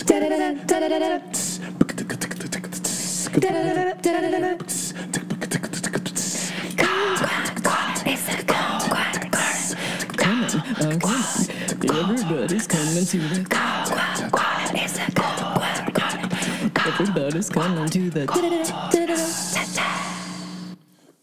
Everybody's coming to the Everybody's coming to the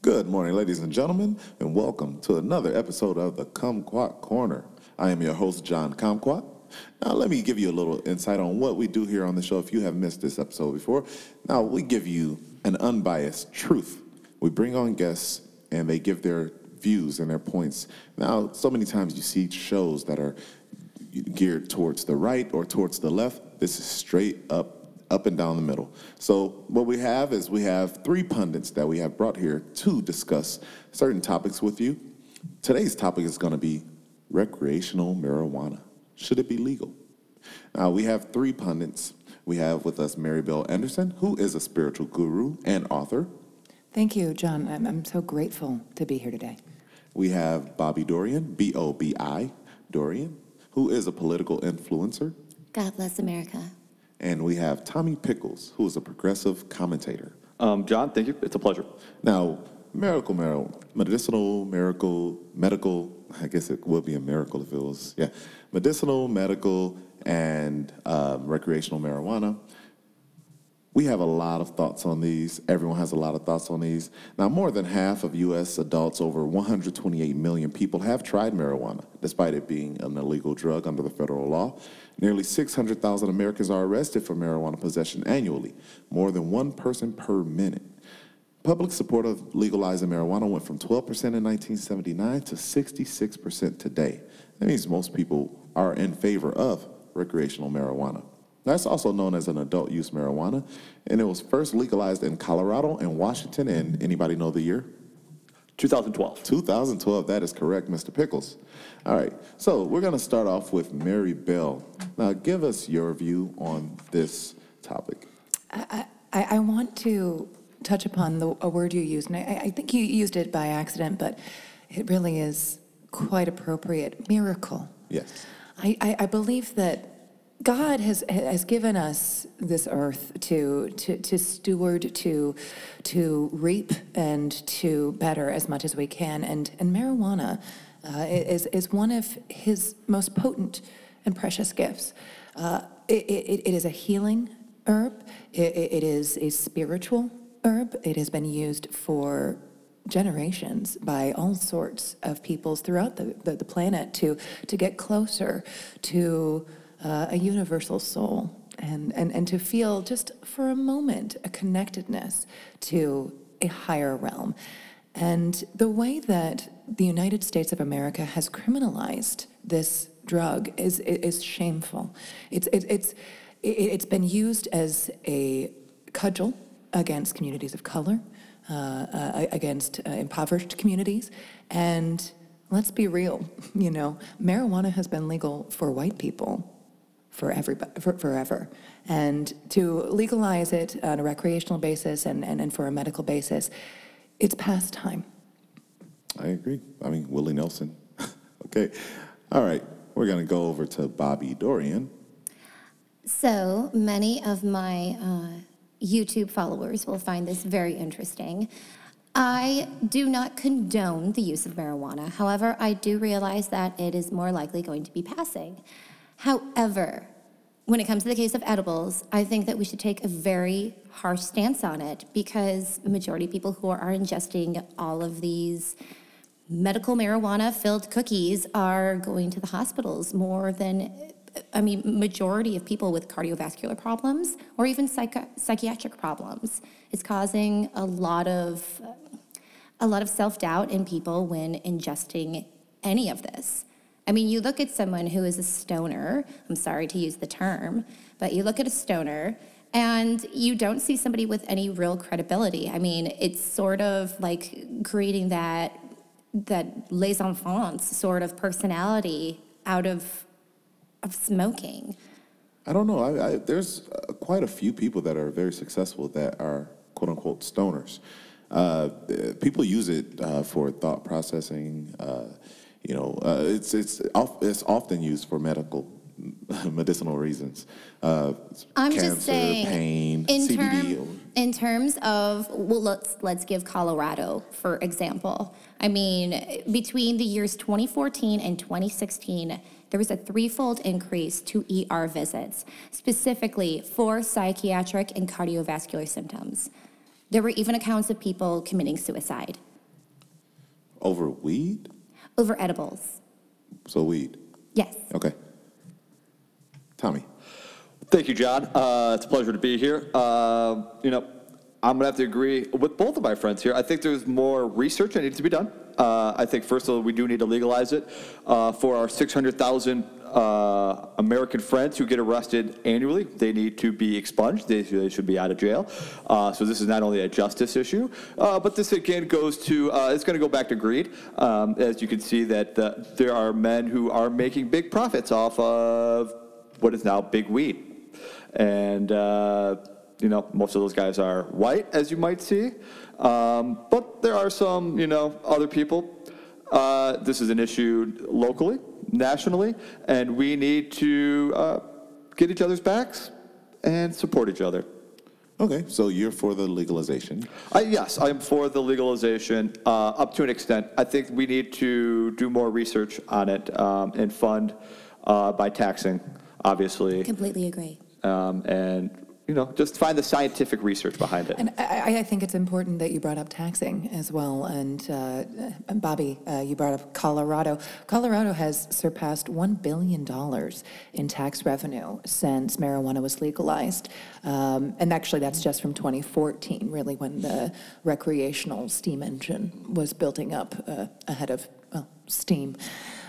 Good morning, ladies and gentlemen, and welcome to another episode of the Kumquat Corner. I am your host, John Kumquat. Now, let me give you a little insight on what we do here on the show if you have missed this episode before. Now, we give you an unbiased truth. We bring on guests and they give their views and their points. Now, so many times you see shows that are geared towards the right or towards the left. This is straight up up and down the middle. So what we have is we have three pundits that we have brought here to discuss certain topics with you. Today's topic is going to be recreational marijuana. Should it be legal? Now we have three pundits. We have with us Mary Bell Anderson, who is a spiritual guru and author. Thank you, John. I'm, I'm so grateful to be here today. We have Bobby Dorian, B O B I Dorian, who is a political influencer. God bless America. And we have Tommy Pickles, who is a progressive commentator. Um, John, thank you. It's a pleasure. Now, miracle, miracle, medicinal, miracle, medical, I guess it would be a miracle if it was, yeah. Medicinal, medical, and um, recreational marijuana. We have a lot of thoughts on these. Everyone has a lot of thoughts on these. Now, more than half of U.S. adults, over 128 million people, have tried marijuana, despite it being an illegal drug under the federal law. Nearly 600,000 Americans are arrested for marijuana possession annually, more than one person per minute. Public support of legalizing marijuana went from 12% in 1979 to 66% today. That means most people are in favor of recreational marijuana. That's also known as an adult use marijuana, and it was first legalized in Colorado and Washington. And anybody know the year? 2012. 2012. That is correct, Mr. Pickles. All right. So we're going to start off with Mary Bell. Now, give us your view on this topic. I, I, I want to touch upon the, a word you used, and I, I think you used it by accident, but it really is quite appropriate miracle. Yes. I, I, I believe that God has has given us this earth to to to steward, to to reap, and to better as much as we can. And and marijuana uh, is is one of His most potent and precious gifts. Uh, it, it, it is a healing herb. It, it is a spiritual herb. It has been used for generations by all sorts of peoples throughout the, the, the planet to to get closer to uh, a universal soul and, and, and to feel just for a moment a connectedness to a higher realm. And the way that the United States of America has criminalized this drug is, is shameful. It's, it, it's, it's been used as a cudgel against communities of color, against uh, impoverished communities, and let's be real, you know, marijuana has been legal for white people for everybody, for, forever. And to legalize it on a recreational basis and, and, and for a medical basis, it's past time. I agree. I mean, Willie Nelson. okay. All right. We're going to go over to Bobby Dorian. So many of my uh, YouTube followers will find this very interesting. I do not condone the use of marijuana. However, I do realize that it is more likely going to be passing. However, when it comes to the case of edibles, I think that we should take a very harsh stance on it because the majority of people who are ingesting all of these medical marijuana filled cookies are going to the hospitals more than I mean majority of people with cardiovascular problems or even psych- psychiatric problems. It's causing a lot of a lot of self-doubt in people when ingesting any of this. I mean, you look at someone who is a stoner, I'm sorry to use the term, but you look at a stoner and you don't see somebody with any real credibility. I mean, it's sort of like creating that that les enfants sort of personality out of of smoking. I don't know. I, I, there's uh, quite a few people that are very successful that are quote unquote stoners. Uh, people use it uh, for thought processing. Uh, you know, uh, it's it's it's often used for medical medicinal reasons. Uh, I'm cancer, just saying, pain, in, CBD. term, in terms of, well, let's, let's give Colorado, for example. I mean, between the years 2014 and 2016, there was a threefold increase to ER visits, specifically for psychiatric and cardiovascular symptoms. There were even accounts of people committing suicide over weed? over edibles. So weed. Yes. Okay. Tommy. Thank you, John. Uh, it's a pleasure to be here. Uh, you know, I'm going to have to agree with both of my friends here. I think there's more research that needs to be done. Uh, I think, first of all, we do need to legalize it uh, for our 600,000 uh, American friends who get arrested annually. They need to be expunged. They, they should be out of jail. Uh, so this is not only a justice issue, uh, but this again goes to uh, it's going to go back to greed. Um, as you can see, that uh, there are men who are making big profits off of what is now big weed, and uh, you know most of those guys are white, as you might see. Um, but there are some, you know, other people. Uh, this is an issue locally, nationally, and we need to uh, get each other's backs and support each other. Okay, so you're for the legalization. I, yes, I'm for the legalization uh, up to an extent. I think we need to do more research on it um, and fund uh, by taxing, obviously, Completely agree. Um, and you know, just find the scientific research behind it. And I, I think it's important that you brought up taxing as well. And uh, Bobby, uh, you brought up Colorado. Colorado has surpassed $1 billion in tax revenue since marijuana was legalized. Um, and actually, that's just from 2014, really, when the recreational steam engine was building up uh, ahead of well, steam.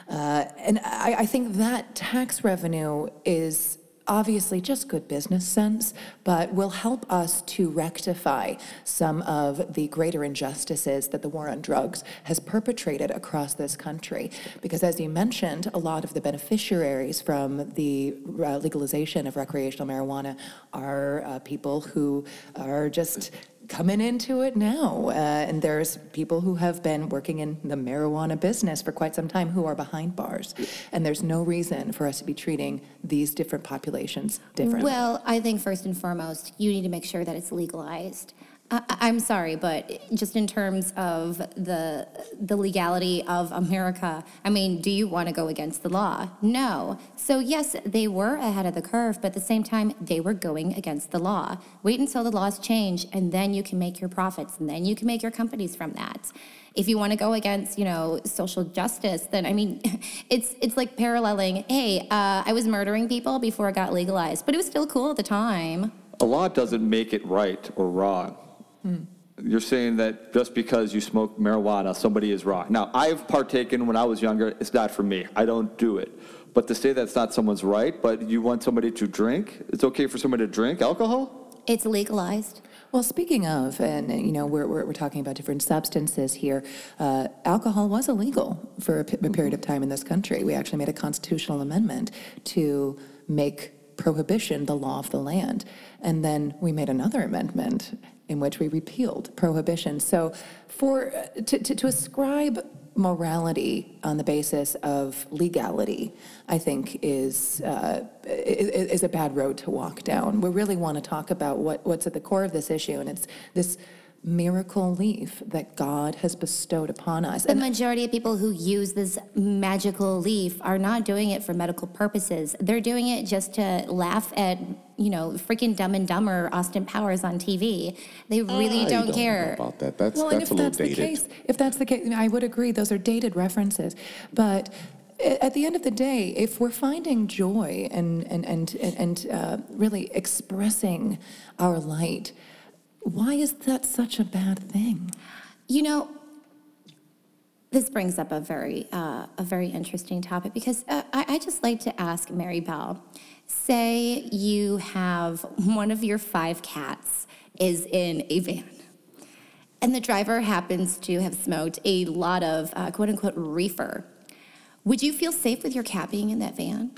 Uh, and I, I think that tax revenue is obviously just good business sense, but will help us to rectify some of the greater injustices that the war on drugs has perpetrated across this country. Because as you mentioned, a lot of the beneficiaries from the uh, legalization of recreational marijuana are uh, people who are just coming into it now. Uh, and there's people who have been working in the marijuana business for quite some time who are behind bars. And there's no reason for us to be treating these different populations differently. Well, I think first and foremost, you need to make sure that it's legalized. I, I'm sorry, but just in terms of the, the legality of America, I mean, do you want to go against the law? No. So yes, they were ahead of the curve, but at the same time, they were going against the law. Wait until the laws change, and then you can make your profits, and then you can make your companies from that. If you want to go against, you know, social justice, then I mean, it's it's like paralleling. Hey, uh, I was murdering people before it got legalized, but it was still cool at the time. A law doesn't make it right or wrong. You're saying that just because you smoke marijuana, somebody is wrong. Now, I've partaken when I was younger. It's not for me. I don't do it. But to say that's not someone's right, but you want somebody to drink, it's okay for somebody to drink alcohol? It's legalized. Well, speaking of, and uh, you know, we're, we're, we're talking about different substances here. Uh, alcohol was illegal for a, p- a period of time in this country. We actually made a constitutional amendment to make prohibition the law of the land. And then we made another amendment in which we repealed prohibition. So, for to, to, to ascribe morality on the basis of legality, I think is, uh, i- i- is a bad road to walk down. We really want to talk about what, what's at the core of this issue, and it's this miracle leaf that God has bestowed upon us. The And majority of people who use this magical leaf are not doing it for medical purposes. They're doing it just to laugh at, you know, freaking Dumb and Dumber Austin Powers on TV. They really I don't, know care. about that. That's well, and that's if a little that's the dated. case, if that's the case, I would agree. Those are dated references, but a- at the end of the day, if we're finding joy and and and and, and uh, really expressing our light, why is that such a bad thing? You know, this brings up a very, uh, a very interesting topic because uh, I, I just like to ask Mary Bell. Say you have one of your five cats is in a van, and the driver happens to have smoked a lot of uh, quote unquote reefer. Would you feel safe with your cat being in that van?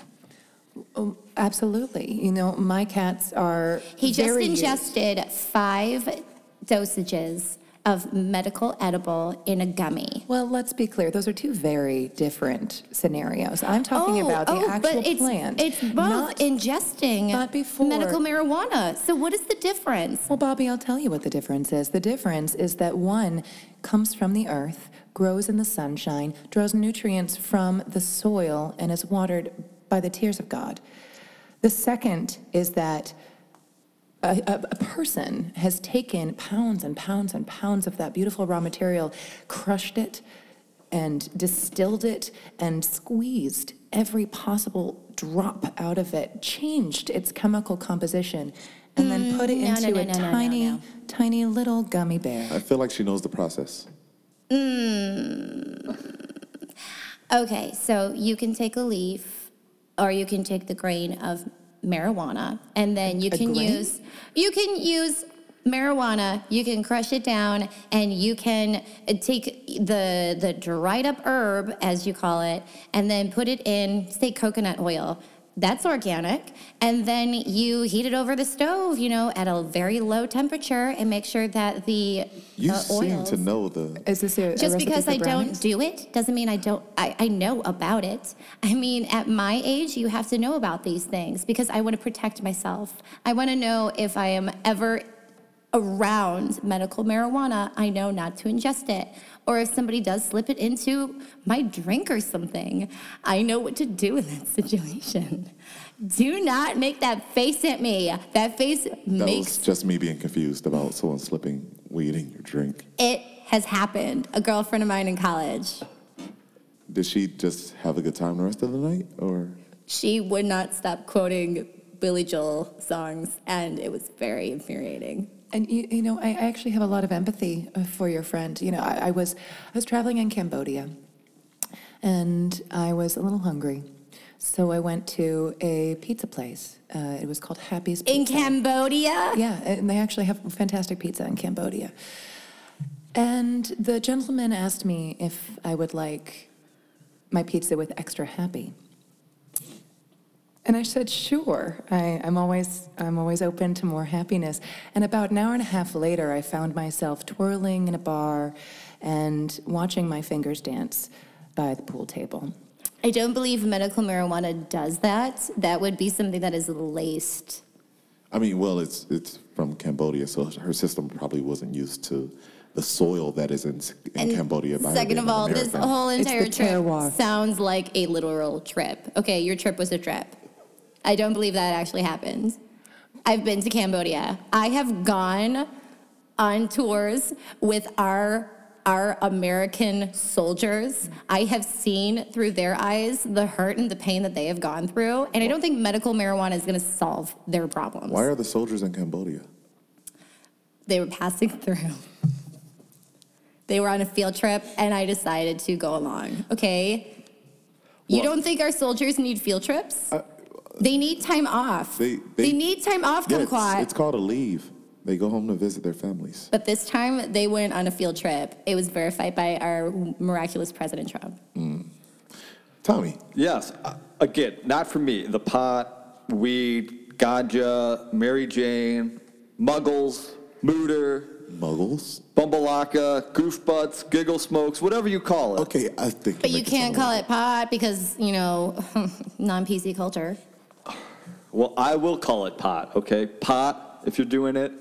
Oh, absolutely. You know, my cats are He just very used. ingested five dosages of medical edible in a gummy. Well, let's be clear. Those are two very different scenarios. I'm talking oh, about the actual Oh, but it's, plant. It's both not- ingesting not before. medical marijuana. So what is the difference? Well, Bobby, I'll tell you what the difference is. The difference is that one comes from the earth, grows in the sunshine, draws nutrients from the soil, and is watered by the tears of God. The second is that a, a, a person has taken pounds and pounds and pounds of that beautiful raw material, crushed it, and distilled it, and squeezed every possible drop out of it, changed its chemical composition, and then put it Mm, no, no, into no, a no, no, no, tiny, no. tiny little gummy bear. I feel like she knows the process. Okay, so you can take a leaf or you can take the grain of marijuana and then you can grain? use you can use marijuana, you can crush it down and you can take the the dried up herb as you call it and then put it in say coconut oil. That's organic. And then you heat it over the stove, you know, at a very low temperature and make sure that the You uh, seem oils to know the. Is this a, a just recipe because for I brownies? don't do it doesn't mean I don't I, I know about it. I mean, at my age, you have to know about these things because I want to protect myself. I want to know if I am ever around medical marijuana, I know not to ingest it. Or if somebody does slip it into my drink or something, I know what to do in that situation. Do not make that face at me. That face That makes was just me being confused about someone slipping weed in your drink. it has happened. A girlfriend of mine in college. Did she just have a good time the rest of the night, or she would not stop quoting Billy Joel songs, and it was very infuriating. And you, you know, I, I actually have a lot of empathy uh, for your friend. You know, I, I was I was traveling in Cambodia, and I was a little hungry, so I went to a pizza place. Uh, it was called Happy's In Pizza. Cambodia? Yeah, and they actually have fantastic pizza in Cambodia. And the gentleman asked me if I would like my pizza with extra happy. And I said, sure. I, I'm always I'm always open to more happiness. And about an hour and a half later, I found myself twirling in a bar and watching my fingers dance by the pool table. I don't believe medical marijuana does that. That would be something that is laced. I mean, well, it's it's from Cambodia, so her system probably wasn't used to the soil that is in, in Cambodia. by second of an all, this whole entire trip terroir. sounds like a literal trip. Okay, your trip was a trip. I don't believe that actually happened. I've been to Cambodia. I have gone on tours with our our American soldiers. I have seen through their eyes the hurt and the pain that they have gone through, and I don't think medical marijuana is going to solve their problems. Why are the soldiers in Cambodia? They were passing through. They were on a field trip, and I decided to go along. Okay. You Well- don't think our soldiers need field trips? They need time off. They- They, they- need time off, Yeah, it's, kumquat. it's called a leave. They go home to visit their families. But this time they went on a field trip. It was verified by our miraculous President Trump. Tommy, Yes. Uh, Again, not for me. The pot, weed, ganja, Mary Jane, muggles, mooter, muggles. bumbalaka, goof butts, giggle smokes, whatever you call it. Okay, I think. But you can't call it pot because, you know, non PC culture. Well, I will call it pot, okay? Pot, if you're doing it.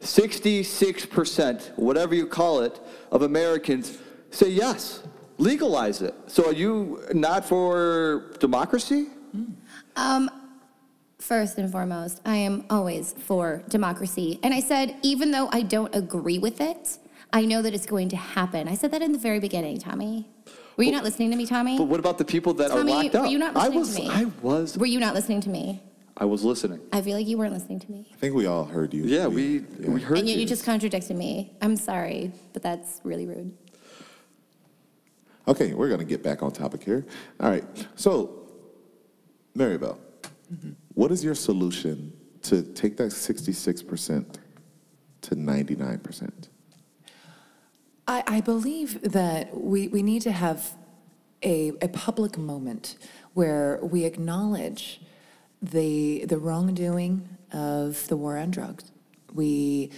66%, whatever you call it, of Americans say yes, legalize it. So are you not for democracy? Um, First and foremost, I am always for democracy. And I said, even though I don't agree with it, I know that it's going to happen. I said that in the very beginning, Tommy. Were you not listening to me, Tommy? But what about the people that Tommy, are locked were you not I listening was, to me? I was, Were you not listening to me? I was listening. I feel like you weren't listening to me. I think we all heard you. Yeah, we, we heard you. And yet you. you just contradicted me. I'm sorry, but that's really rude. Okay, we're gonna get back on topic here. All right, so Maribel, mm-hmm. what is your solution to take that sixty-six percent to ninety-nine percent? I, I believe that we, we need to have a, a public moment where we acknowledge the, the wrongdoing of the war on drugs. We,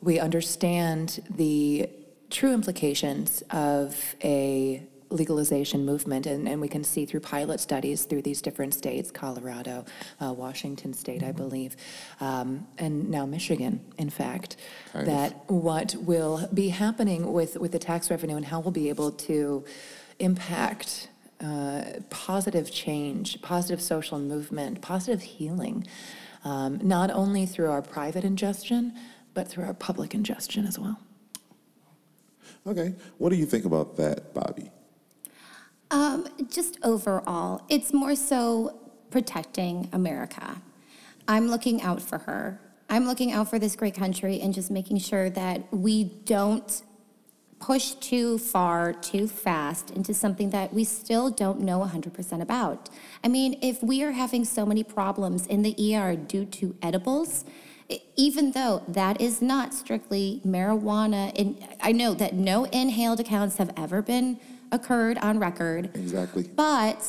we understand the true implications of a legalization movement, and, and we can see through pilot studies through these different states, Colorado, uh, Washington State, I believe, um, and now Michigan, in fact, Kind of. that what will be happening with, with the tax revenue and how we'll be able to impact uh, positive change, positive social movement, positive healing, um, not only through our private ingestion, but through our public ingestion as well. Okay. What do you think about that, Bobby? Um, just overall, it's more so protecting America. I'm looking out for her. I'm looking out for this great country and just making sure that we don't push too far, too fast into something that we still don't know 100% about. I mean, if we are having so many problems in the ER due to edibles, even though that is not strictly marijuana, and I know that no inhaled accounts have ever been occurred on record. Exactly. But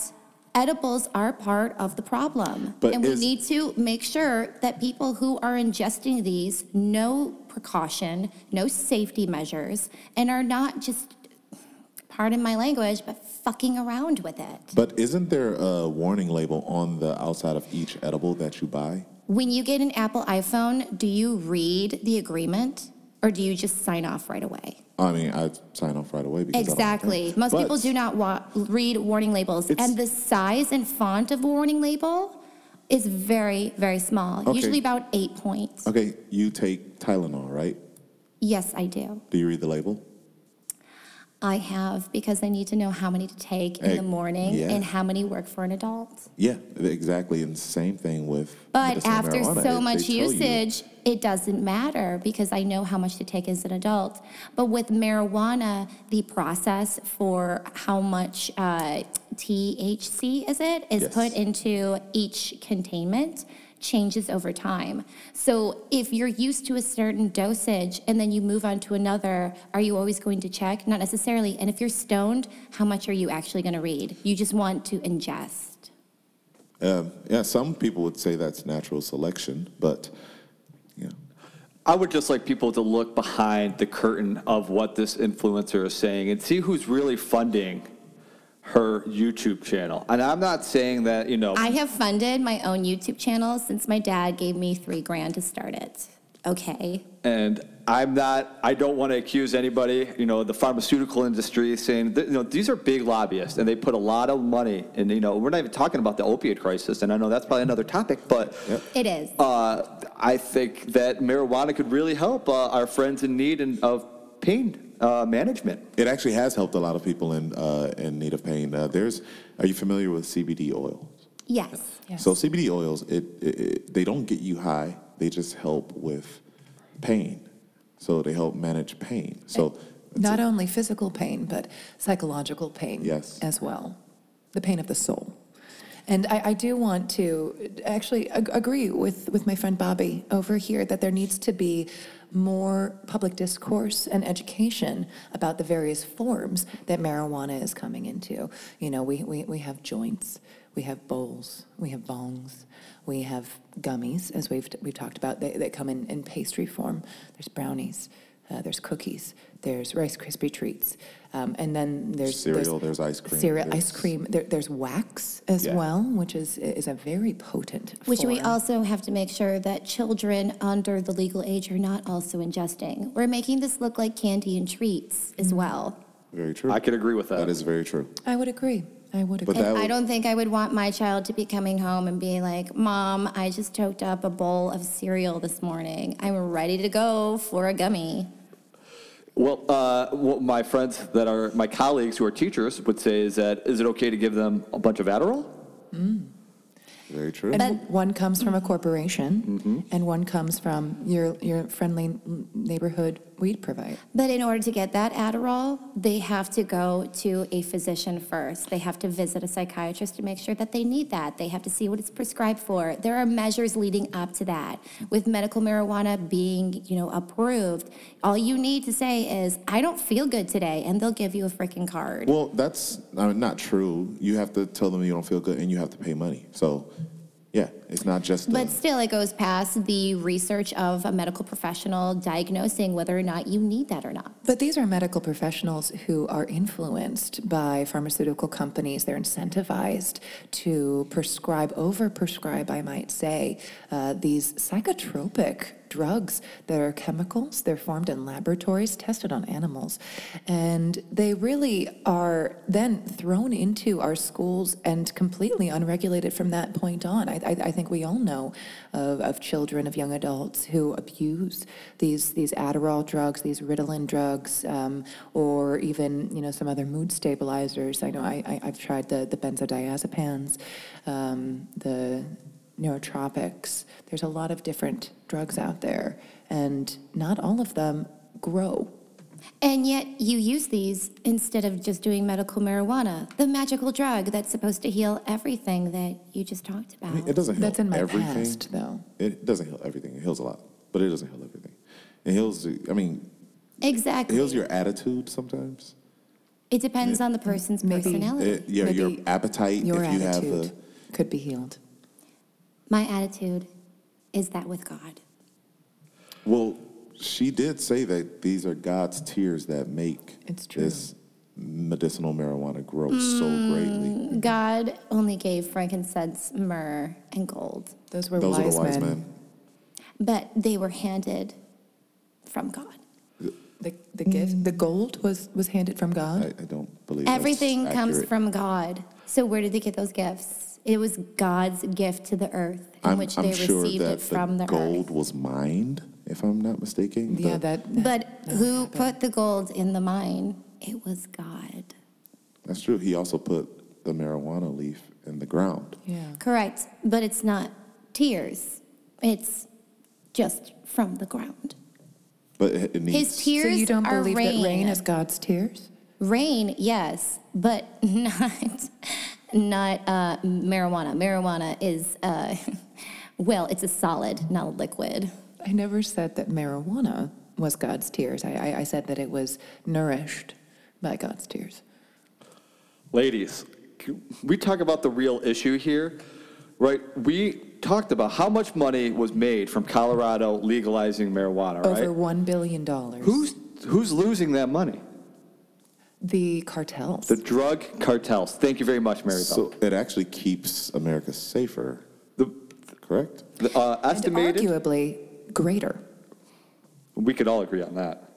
edibles are part of the problem. But and we is- need to make sure that people who are ingesting these know precaution, no safety measures, and are not just, pardon my language, but fucking around with it. But isn't there a warning label on the outside of each edible that you buy? When you get an Apple iPhone, do you read the agreement or do you just sign off right away? I mean, I sign off right away because I don't Exactly. Most But- people do not wa- read warning labels, It's- and the size and font of a warning label is very, very small. Okay. Usually about eight points. Okay, you take Tylenol, right? Yes, I do. Do you read the label? I have because I need to know how many to take in Hey, the morning yeah. and how many work for an adult. Yeah, exactly. And same thing with. But medicinal after marijuana. so They- much they tell you- usage, it doesn't matter because I know how much to take as an adult. But with marijuana, the process for how much uh, THC is it is Yes. put into each containment changes over time. So if you're used to a certain dosage and then you move on to another, are you always going to check? Not necessarily. And if you're stoned, how much are you actually going to read? You just want to ingest. Um, yeah, some people would say that's natural selection, but yeah. I would just like people to look behind the curtain of what this influencer is saying and see who's really funding her YouTube channel. And I'm not saying that, you know, I have funded my own YouTube channel since my dad gave me three grand to start it. Okay. and I'm not, I don't want to accuse anybody, you know, the pharmaceutical industry saying, that, you know, these are big lobbyists and they put a lot of money and, you know, we're not even talking about the opiate crisis. And I know that's probably another topic, but It is. uh, I think that marijuana could really help uh, our friends in need and of pain uh, management. It actually has helped a lot of people in uh, in need of pain. Uh, there's, are you familiar with CBD oil? yes. Yes. So CBD oils, it, it, it they don't get you high. They just help with pain. So they help manage pain. So it's Not a- only physical pain, but psychological pain Yes. as well, the pain of the soul. And I, I do want to actually ag- agree with, with my friend Bobby over here that there needs to be more public discourse and education about the various forms that marijuana is coming into. You know, we, we, we have joints, we have bowls, we have bongs, we have gummies, as we've, we've talked about, that come in, in pastry form. There's brownies, uh, there's cookies, there's Rice Krispie treats, um, and then there's Cereal, there's ice cream, Cereal, there's- ice cream. There, there's wax as Yeah. well, which is is a very potent. Which we form. also have to make sure that children under the legal age are not also ingesting. We're making this look like candy and treats as well. very true. I can agree with that. That is very true. I would agree. I would agree. But that And I would- don't think I would want my child to be coming home and being like, Mom, I just choked up a bowl of cereal this morning. I'm ready to go for a gummy. Well, uh, what my friends that are my colleagues who are teachers would say is that is it okay to give them a bunch of Adderall? Very true. and But- one comes from a corporation, Mm-hmm. and one comes from your your friendly neighborhood weed provider. But in order to get that Adderall, they have to go to a physician first. They have to visit a psychiatrist to make sure that they need that. They have to see what it's prescribed for. There are measures leading up to that. With medical marijuana being, you know, approved, all you need to say is, "I don't feel good today," and they'll give you a freaking card. Well, that's I mean, not true. You have to tell them you don't feel good, and you have to pay money. So, yeah, It's not just. But a- still, it goes past the research of a medical professional diagnosing whether or not you need that or not. But these are medical professionals who are influenced by pharmaceutical companies. They're incentivized to prescribe, over prescribe, I might say, uh, these psychotropic drugs that are chemicals. They're formed in laboratories, tested on animals. And they really are then thrown into our schools and completely unregulated from that point on. I, I, I think we all know of, of children, of young adults who abuse these, these Adderall drugs, these Ritalin drugs, um, or even, you know, some other mood stabilizers. I know I, I, I've tried the, the benzodiazepams, um, the neurotropics. There's a lot of different drugs out there, and not all of them grow. And yet, you use these instead of just doing medical marijuana, the magical drug that's supposed to heal everything that you just talked about. I mean, it doesn't heal That's in my everything. past, though. It doesn't heal everything. It heals a lot, but it doesn't heal everything. It heals. the- I mean, Exactly. it exactly. heals your attitude sometimes. it depends on the person's Maybe- personality. It, your your appetite. Your if you have attitude a, could be healed. My attitude is that with God. well, she did say that these are God's tears that make It's true. this medicinal marijuana grow so Mm. greatly. God only gave frankincense, myrrh, and gold, Those were Those wise, are the wise men. men. but they were handed from God. The, the gift, the gold was, was handed from God. I, I don't believe that's Everything comes accurate. from God. So where did they get those gifts? It was God's gift to the earth, in I'm, which I'm they sure received that it from the the, gold earth. was mined, if I'm not mistaken. yeah, The- that. But that who happened. put the gold in the mine? It was God. that's true. He also put the marijuana leaf in the ground. Yeah. Correct. But it's not tears. It's just from the ground. But it, it needs. His tears So you don't are believe rain. that rain is God's tears? Rain, yes, but not not uh, marijuana. Marijuana is uh, well, it's a solid, not a liquid. I never said that marijuana was God's tears. I, I, I said that it was nourished by God's tears. Ladies, can we talk about the real issue here, right? We talked about how much money was made from Colorado legalizing marijuana, right? Over $1 billion. Who's who's losing that money? The cartels. The drug cartels. Thank you very much, Mary Bell. So it actually keeps America safer, the, correct? the, uh, and estimated, arguably greater. we could all agree on that.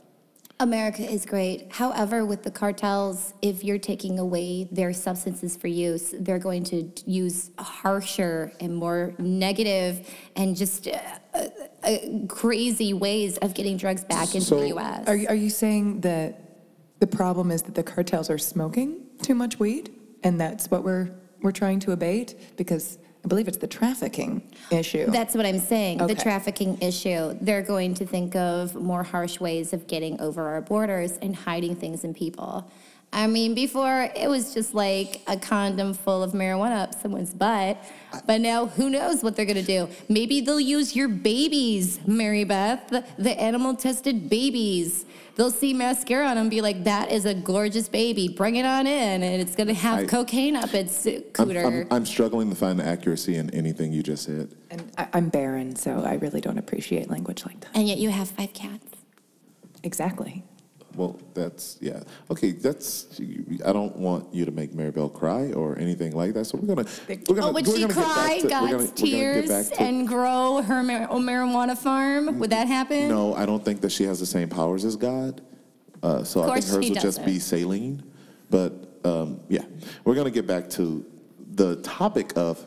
America is great. However, with the cartels, if you're taking away their substances for use, they're going to use harsher and more negative and just uh, uh, uh, crazy ways of getting drugs back into So- the U.S. Are, are you saying that the problem is that the cartels are smoking too much weed? And that's what we're, we're trying to abate? Because I believe it's the trafficking issue. That's what I'm saying. The trafficking issue. They're going to think of more harsh ways of getting over our borders and hiding things in people. I mean, before it was just like a condom full of marijuana up someone's butt, but now who knows what they're gonna do? Maybe they'll use your babies, Mary Beth, the, the animal tested babies. They'll see mascara on them and be like, that is a gorgeous baby. Bring it on in. And it's gonna have I- cocaine up its I'm, cooter. I'm, I'm struggling to find the accuracy in anything you just said. And I, I'm barren, so I really don't appreciate language like that. and yet you have five cats. Exactly. Well, that's yeah. Okay, that's. I don't want you to make Maribel cry or anything like that. So we're gonna. We're gonna Oh, would we're she gonna cry to- God's gonna tears to- and grow her mar- marijuana farm? Would that happen? No, I don't think that she has the same powers as God. Uh, so Of I think hers would just be saline. But um, yeah, we're going to get back to the topic of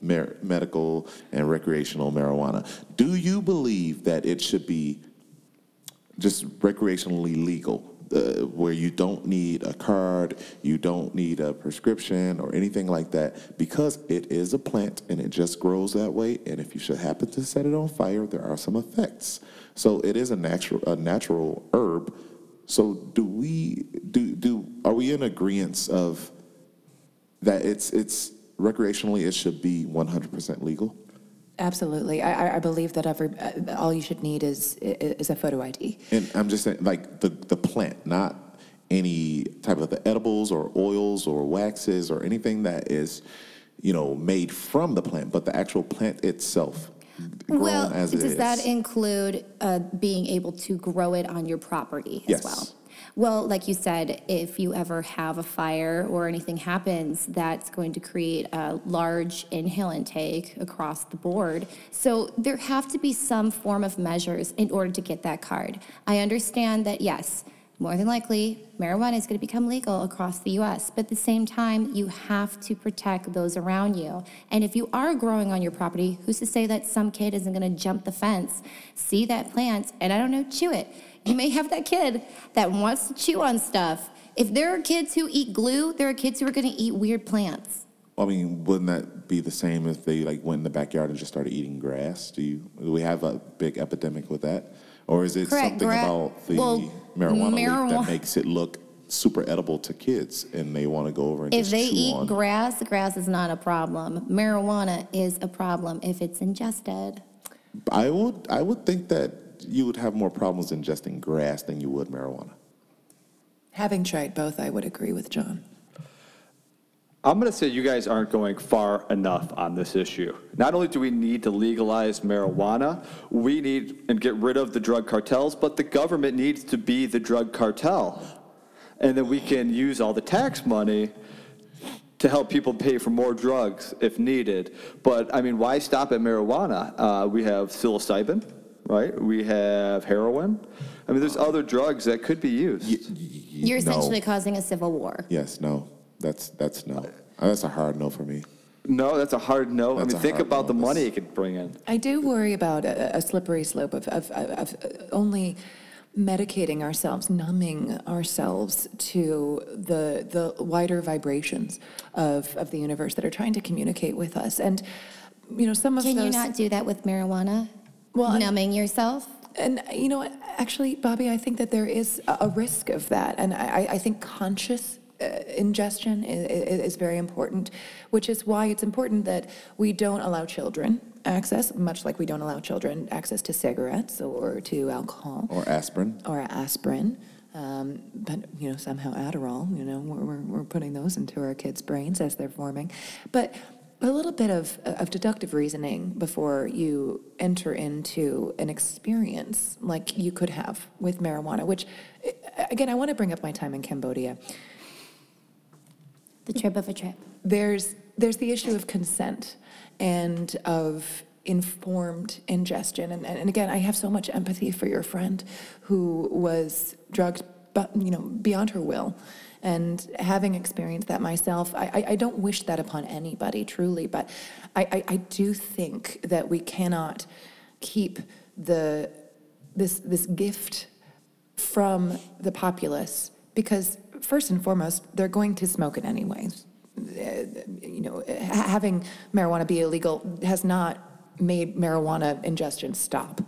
mar- medical and recreational marijuana. Do you believe that it should be just recreationally legal? Uh, where you don't need a card, you don't need a prescription or anything like that, because it is a plant and it just grows that way. And if you should happen to set it on fire, there are some effects. So it is a natural, a natural herb. So do we do do are we in agreement of that? It's it's recreationally it should be 100% legal. Absolutely. I, I- I believe that every, uh, all you should need is, is a photo ID. And I'm just saying, like the, the plant, not any type of the edibles or oils or waxes or anything that is you know, made from the plant, but the actual plant itself, grown Well, as it does is. that include uh, being able to grow it on your property as Yes. well? Well, like you said, if you ever have a fire or anything happens, that's going to create a large inhale intake across the board. So there have to be some form of measures in order to get that card. I understand that, yes, more than likely, marijuana is going to become legal across the US, but at the same time, you have to protect those around you. And if you are growing on your property, who's to say that some kid isn't going to jump the fence, see that plant, and I don't know, chew it? You may have that kid that wants to chew on stuff. If there are kids who eat glue, there are kids who are going to eat weird plants. I mean, wouldn't that be the same if they like went in the backyard and just started eating grass? Do you do we have a big epidemic with that, or is it Correct, something gra- about the well, marijuana marijuana- that makes it look super edible to kids and they want to go over and just eat it? If they eat on? grass, grass is not a problem. Marijuana is a problem if it's ingested. I would I would think that you would have more problems ingesting grass than you would marijuana. Having tried both, I would agree with John. I'm going to say you guys aren't going far enough on this issue. Not only do we need to legalize marijuana, we need and get rid of the drug cartels, but the government needs to be the drug cartel. And then we can use all the tax money to help people pay for more drugs if needed. But I mean, why stop at marijuana? Uh, we have psilocybin, right? We have heroin. I mean, there's uh-huh. other drugs that could be used. You're no. essentially causing a civil war. Yes, no. That's that's no. That's a hard no for me. No, that's a hard no. I mean, think about no. the money it could bring in. I do worry about a, a slippery slope of, of, of only medicating ourselves, numbing ourselves to the, the wider vibrations of, of the universe that are trying to communicate with us. And, you know, some of Can those. you not do that with marijuana? Well, I'm- Numbing yourself? And you know what? Actually, Bobby, I think that there is a a risk of that. And I, I think conscious uh, ingestion is, is very important, which is why it's important that we don't allow children access, much like we don't allow children access to cigarettes or to alcohol Or aspirin. or aspirin. Um, but you know, somehow Adderall. You know, we're, we're, we're putting those into our kids' brains as they're forming. But a little bit of, of deductive reasoning before you enter into an experience like you could have with marijuana. Which, again, I want to bring up my time in Cambodia. The trip of a trip. There's there's the issue of consent and of informed ingestion. And, and again, I have so much empathy for your friend who was drugged, but you know, beyond her will. And having experienced that myself, I, I, I don't wish that upon anybody, truly. But I, I, I do think that we cannot keep the this this gift from the populace because first and foremost they're going to smoke it anyways Uh, you know having marijuana be illegal has not made marijuana ingestion stop.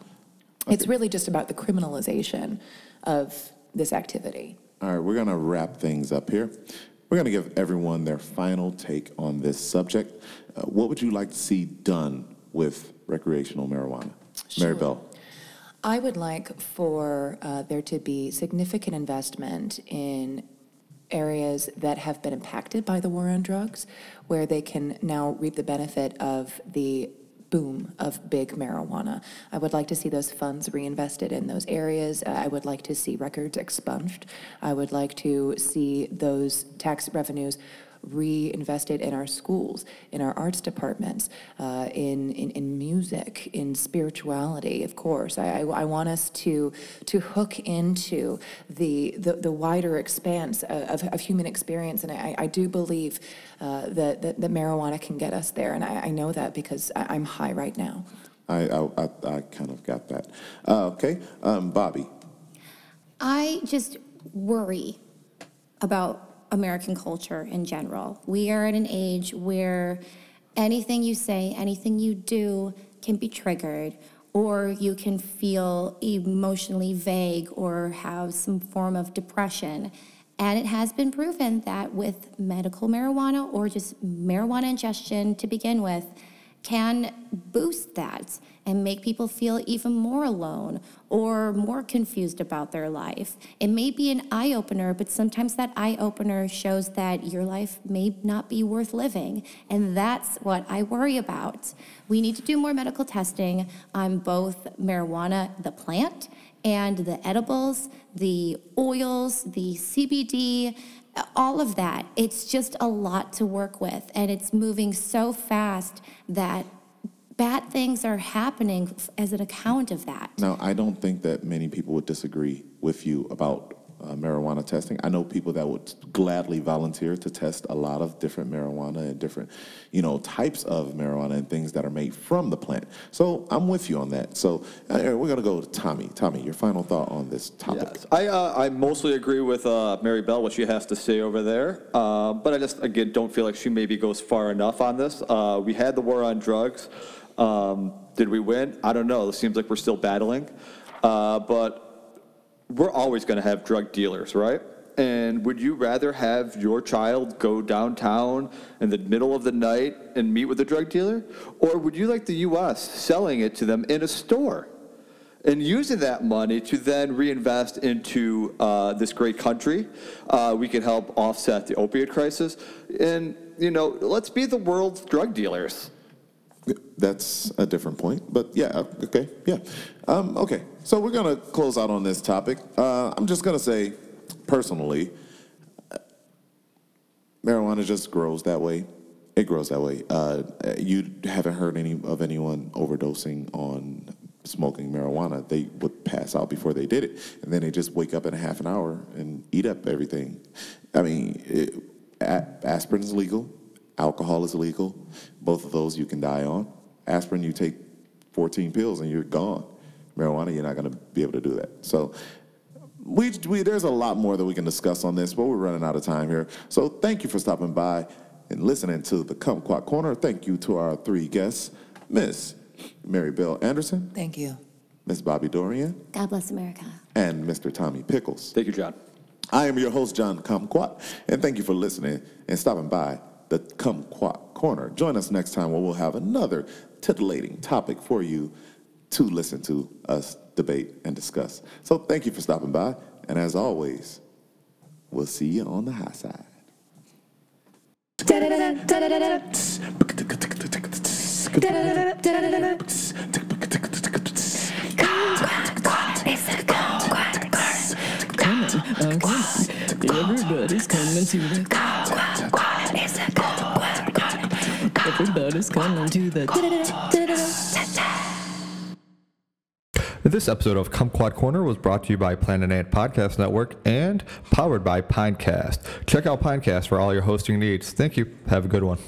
It's really just about the criminalization of this activity All right, we're going to wrap things up here. We're going to give everyone their final take on this subject. Uh, what would you like to see done with recreational marijuana? Mary Bell. I would like for uh, there to be significant investment in areas that have been impacted by the war on drugs, where they can now reap the benefit of the boom of big marijuana. I would like to see those funds reinvested in those areas. Uh, I would like to see records expunged. I would like to see those tax revenues reinvested in our schools, in our arts departments, uh, in, in, in music, in spirituality, of course. I, I, I want us to, to hook into the, the, the wider expanse of, of human experience. And I, I do believe uh, that, that, that marijuana can get us there. And I, I know that because I, I'm high right now. I, I, I, I kind of got that. Uh, okay, um, Bobby. I just worry about American culture in general. We are at an age where anything you say, anything you do can be triggered, or you can feel emotionally vague or have some form of depression. And it has been proven that with medical marijuana or just marijuana ingestion to begin with, can boost that and make people feel even more alone or more confused about their life. It may be an eye opener, but sometimes that eye opener shows that your life may not be worth living. And that's what I worry about. We need to do more medical testing on both marijuana, the plant, and the edibles, the oils, the CBD all of that. It's just a lot to work with, and it's moving so fast that bad things are happening as an account of that. Now, I don't think that many people would disagree with you about uh, marijuana testing. I know people that would gladly volunteer to test a lot of different marijuana and different, you know, types of marijuana and things that are made from the plant. So I'm with you on that. So uh, we're gonna go to Tommy. Tommy, your final thought on this topic? Yes. I, uh, I mostly agree with uh, Mary Bell, what she has to say over there. Uh, but I just, again, don't feel like she maybe goes far enough on this. Uh, we had the war on drugs. Um, did we win? I don't know. It seems like we're still battling. Uh, but we're always going to have drug dealers, right? And would you rather have your child go downtown in the middle of the night and meet with a drug dealer? Or would you like the US selling it to them in a store? and using that money to then reinvest into uh, this great country. Uh, we can help offset the opiate crisis. And, you know, let's be the world's drug dealers. That's a different point, but yeah, okay, yeah. Um, okay, so we're gonna close out on this topic. Uh, I'm just gonna say, personally, uh, marijuana just grows that way. It grows that way. Uh, you haven't heard any of anyone overdosing on smoking marijuana. They would pass out before they did it, and then they just wake up in a half an hour and eat up everything. I mean, it, is legal. Alcohol is legal. Both of those you can die on. Aspirin, you take 14 pills and you're gone. Marijuana, you're not going to be able to do that. So, we, we, there's a lot more that we can discuss on this, but we're running out of time here. So, thank you for stopping by and listening to the Kumquat Corner. Thank you to our three guests Miss Mary Bell Anderson, Thank you. Miss Bobby Dorian, God bless America. and Mr. Tommy Pickles. Thank you, John. I am your host, John Kumquat, and thank you for listening and stopping by the Kumquat Corner. Join us next time where we'll have another titillating topic for you to listen to us debate and discuss. So thank you for stopping by, and as always, we'll see you on the high side. Uh. Everybody's coming to the. Everybody's coming to the. This episode of Kumquat Corner was brought to you by Planet Ant Podcast Network and powered by Pinecast. Check out Pinecast for all your hosting needs. Thank you. Have a good one.